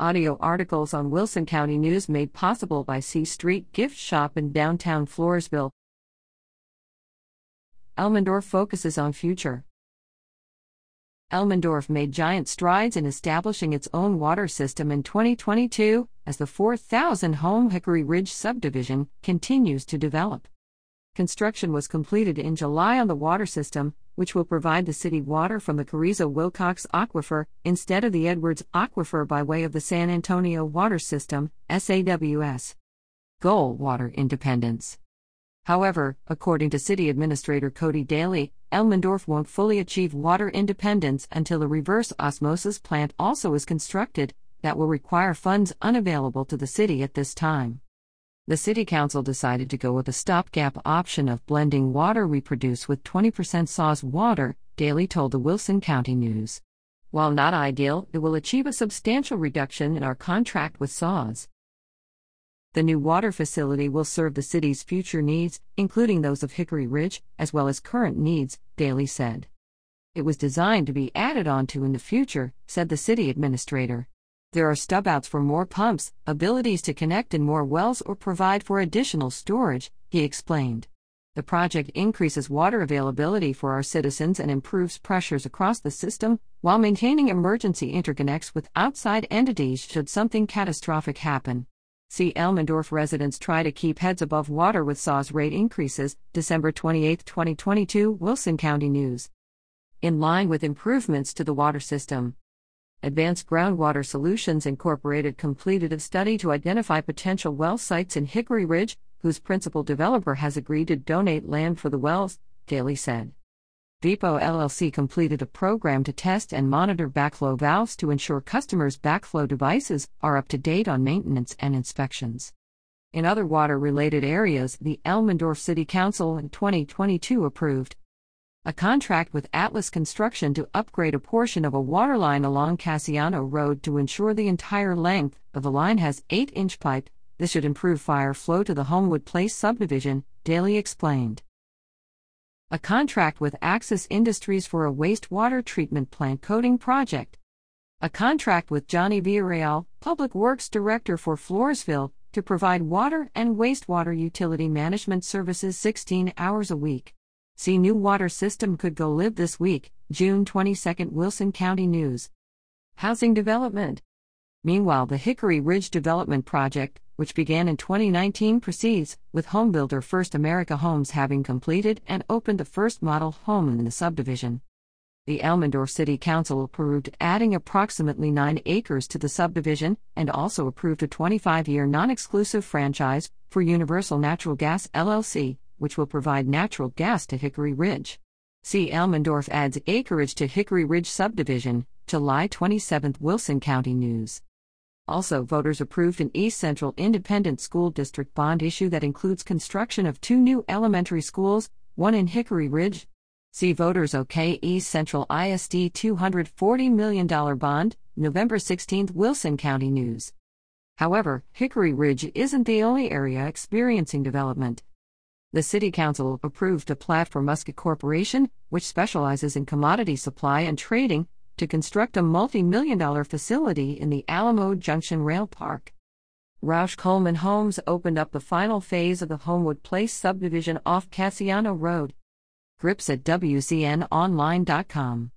Audio articles on Wilson County News made possible by C Street Gift Shop in downtown Floresville. Elmendorf focuses on future. Elmendorf made giant strides in establishing its own water system in 2022 as the 4,000 home Hickory Ridge subdivision continues to develop. Construction was completed in July on the water system, which will provide the city water from the Carrizo Wilcox Aquifer instead of the Edwards Aquifer by way of the San Antonio Water System, SAWS. Goal Water Independence. However, according to City Administrator Cody Daly, Elmendorf won't fully achieve water independence until a reverse osmosis plant also is constructed, that will require funds unavailable to the city at this time. The City Council decided to go with a stopgap option of blending water we produce with 20% SAWS water, Daly told the Wilson County News. While not ideal, it will achieve a substantial reduction in our contract with SAWS. The new water facility will serve the city's future needs, including those of Hickory Ridge, as well as current needs, Daly said. It was designed to be added on to in the future, said the city administrator. There are stubouts for more pumps, abilities to connect in more wells or provide for additional storage, he explained. The project increases water availability for our citizens and improves pressures across the system while maintaining emergency interconnects with outside entities should something catastrophic happen. See Elmendorf residents try to keep heads above water with SAWS rate increases, December 28, 2022, Wilson County News. In line with improvements to the water system, Advanced Groundwater Solutions Incorporated completed a study to identify potential well sites in Hickory Ridge, whose principal developer has agreed to donate land for the wells, Daly said. Vipo LLC completed a program to test and monitor backflow valves to ensure customers' backflow devices are up to date on maintenance and inspections. In other water related areas, the Elmendorf City Council in 2022 approved a contract with Atlas Construction to upgrade a portion of a water line along Cassiano Road to ensure the entire length of the line has 8 inch pipe. This should improve fire flow to the Homewood Place subdivision, Daly explained a contract with Axis Industries for a wastewater treatment plant coating project, a contract with Johnny Villarreal, Public Works Director for Floresville, to provide water and wastewater utility management services 16 hours a week. See new water system could go live this week, June 22, Wilson County News. Housing development. Meanwhile, the Hickory Ridge Development Project, which began in 2019, proceeds, with homebuilder First America Homes having completed and opened the first model home in the subdivision. The Elmendorf City Council approved adding approximately 9 acres to the subdivision and also approved a 25 year non exclusive franchise for Universal Natural Gas LLC, which will provide natural gas to Hickory Ridge. See Elmendorf adds acreage to Hickory Ridge subdivision, July 27, Wilson County News. Also, voters approved an East Central Independent School District bond issue that includes construction of two new elementary schools, one in Hickory Ridge. See voters OK East Central ISD $240 million bond, November 16, Wilson County News. However, Hickory Ridge isn't the only area experiencing development. The City Council approved a plat for Musket Corporation, which specializes in commodity supply and trading, to construct a multi million dollar facility in the Alamo Junction Rail Park. Rausch Coleman Homes opened up the final phase of the Homewood Place subdivision off Cassiano Road. Grips at WCNOnline.com.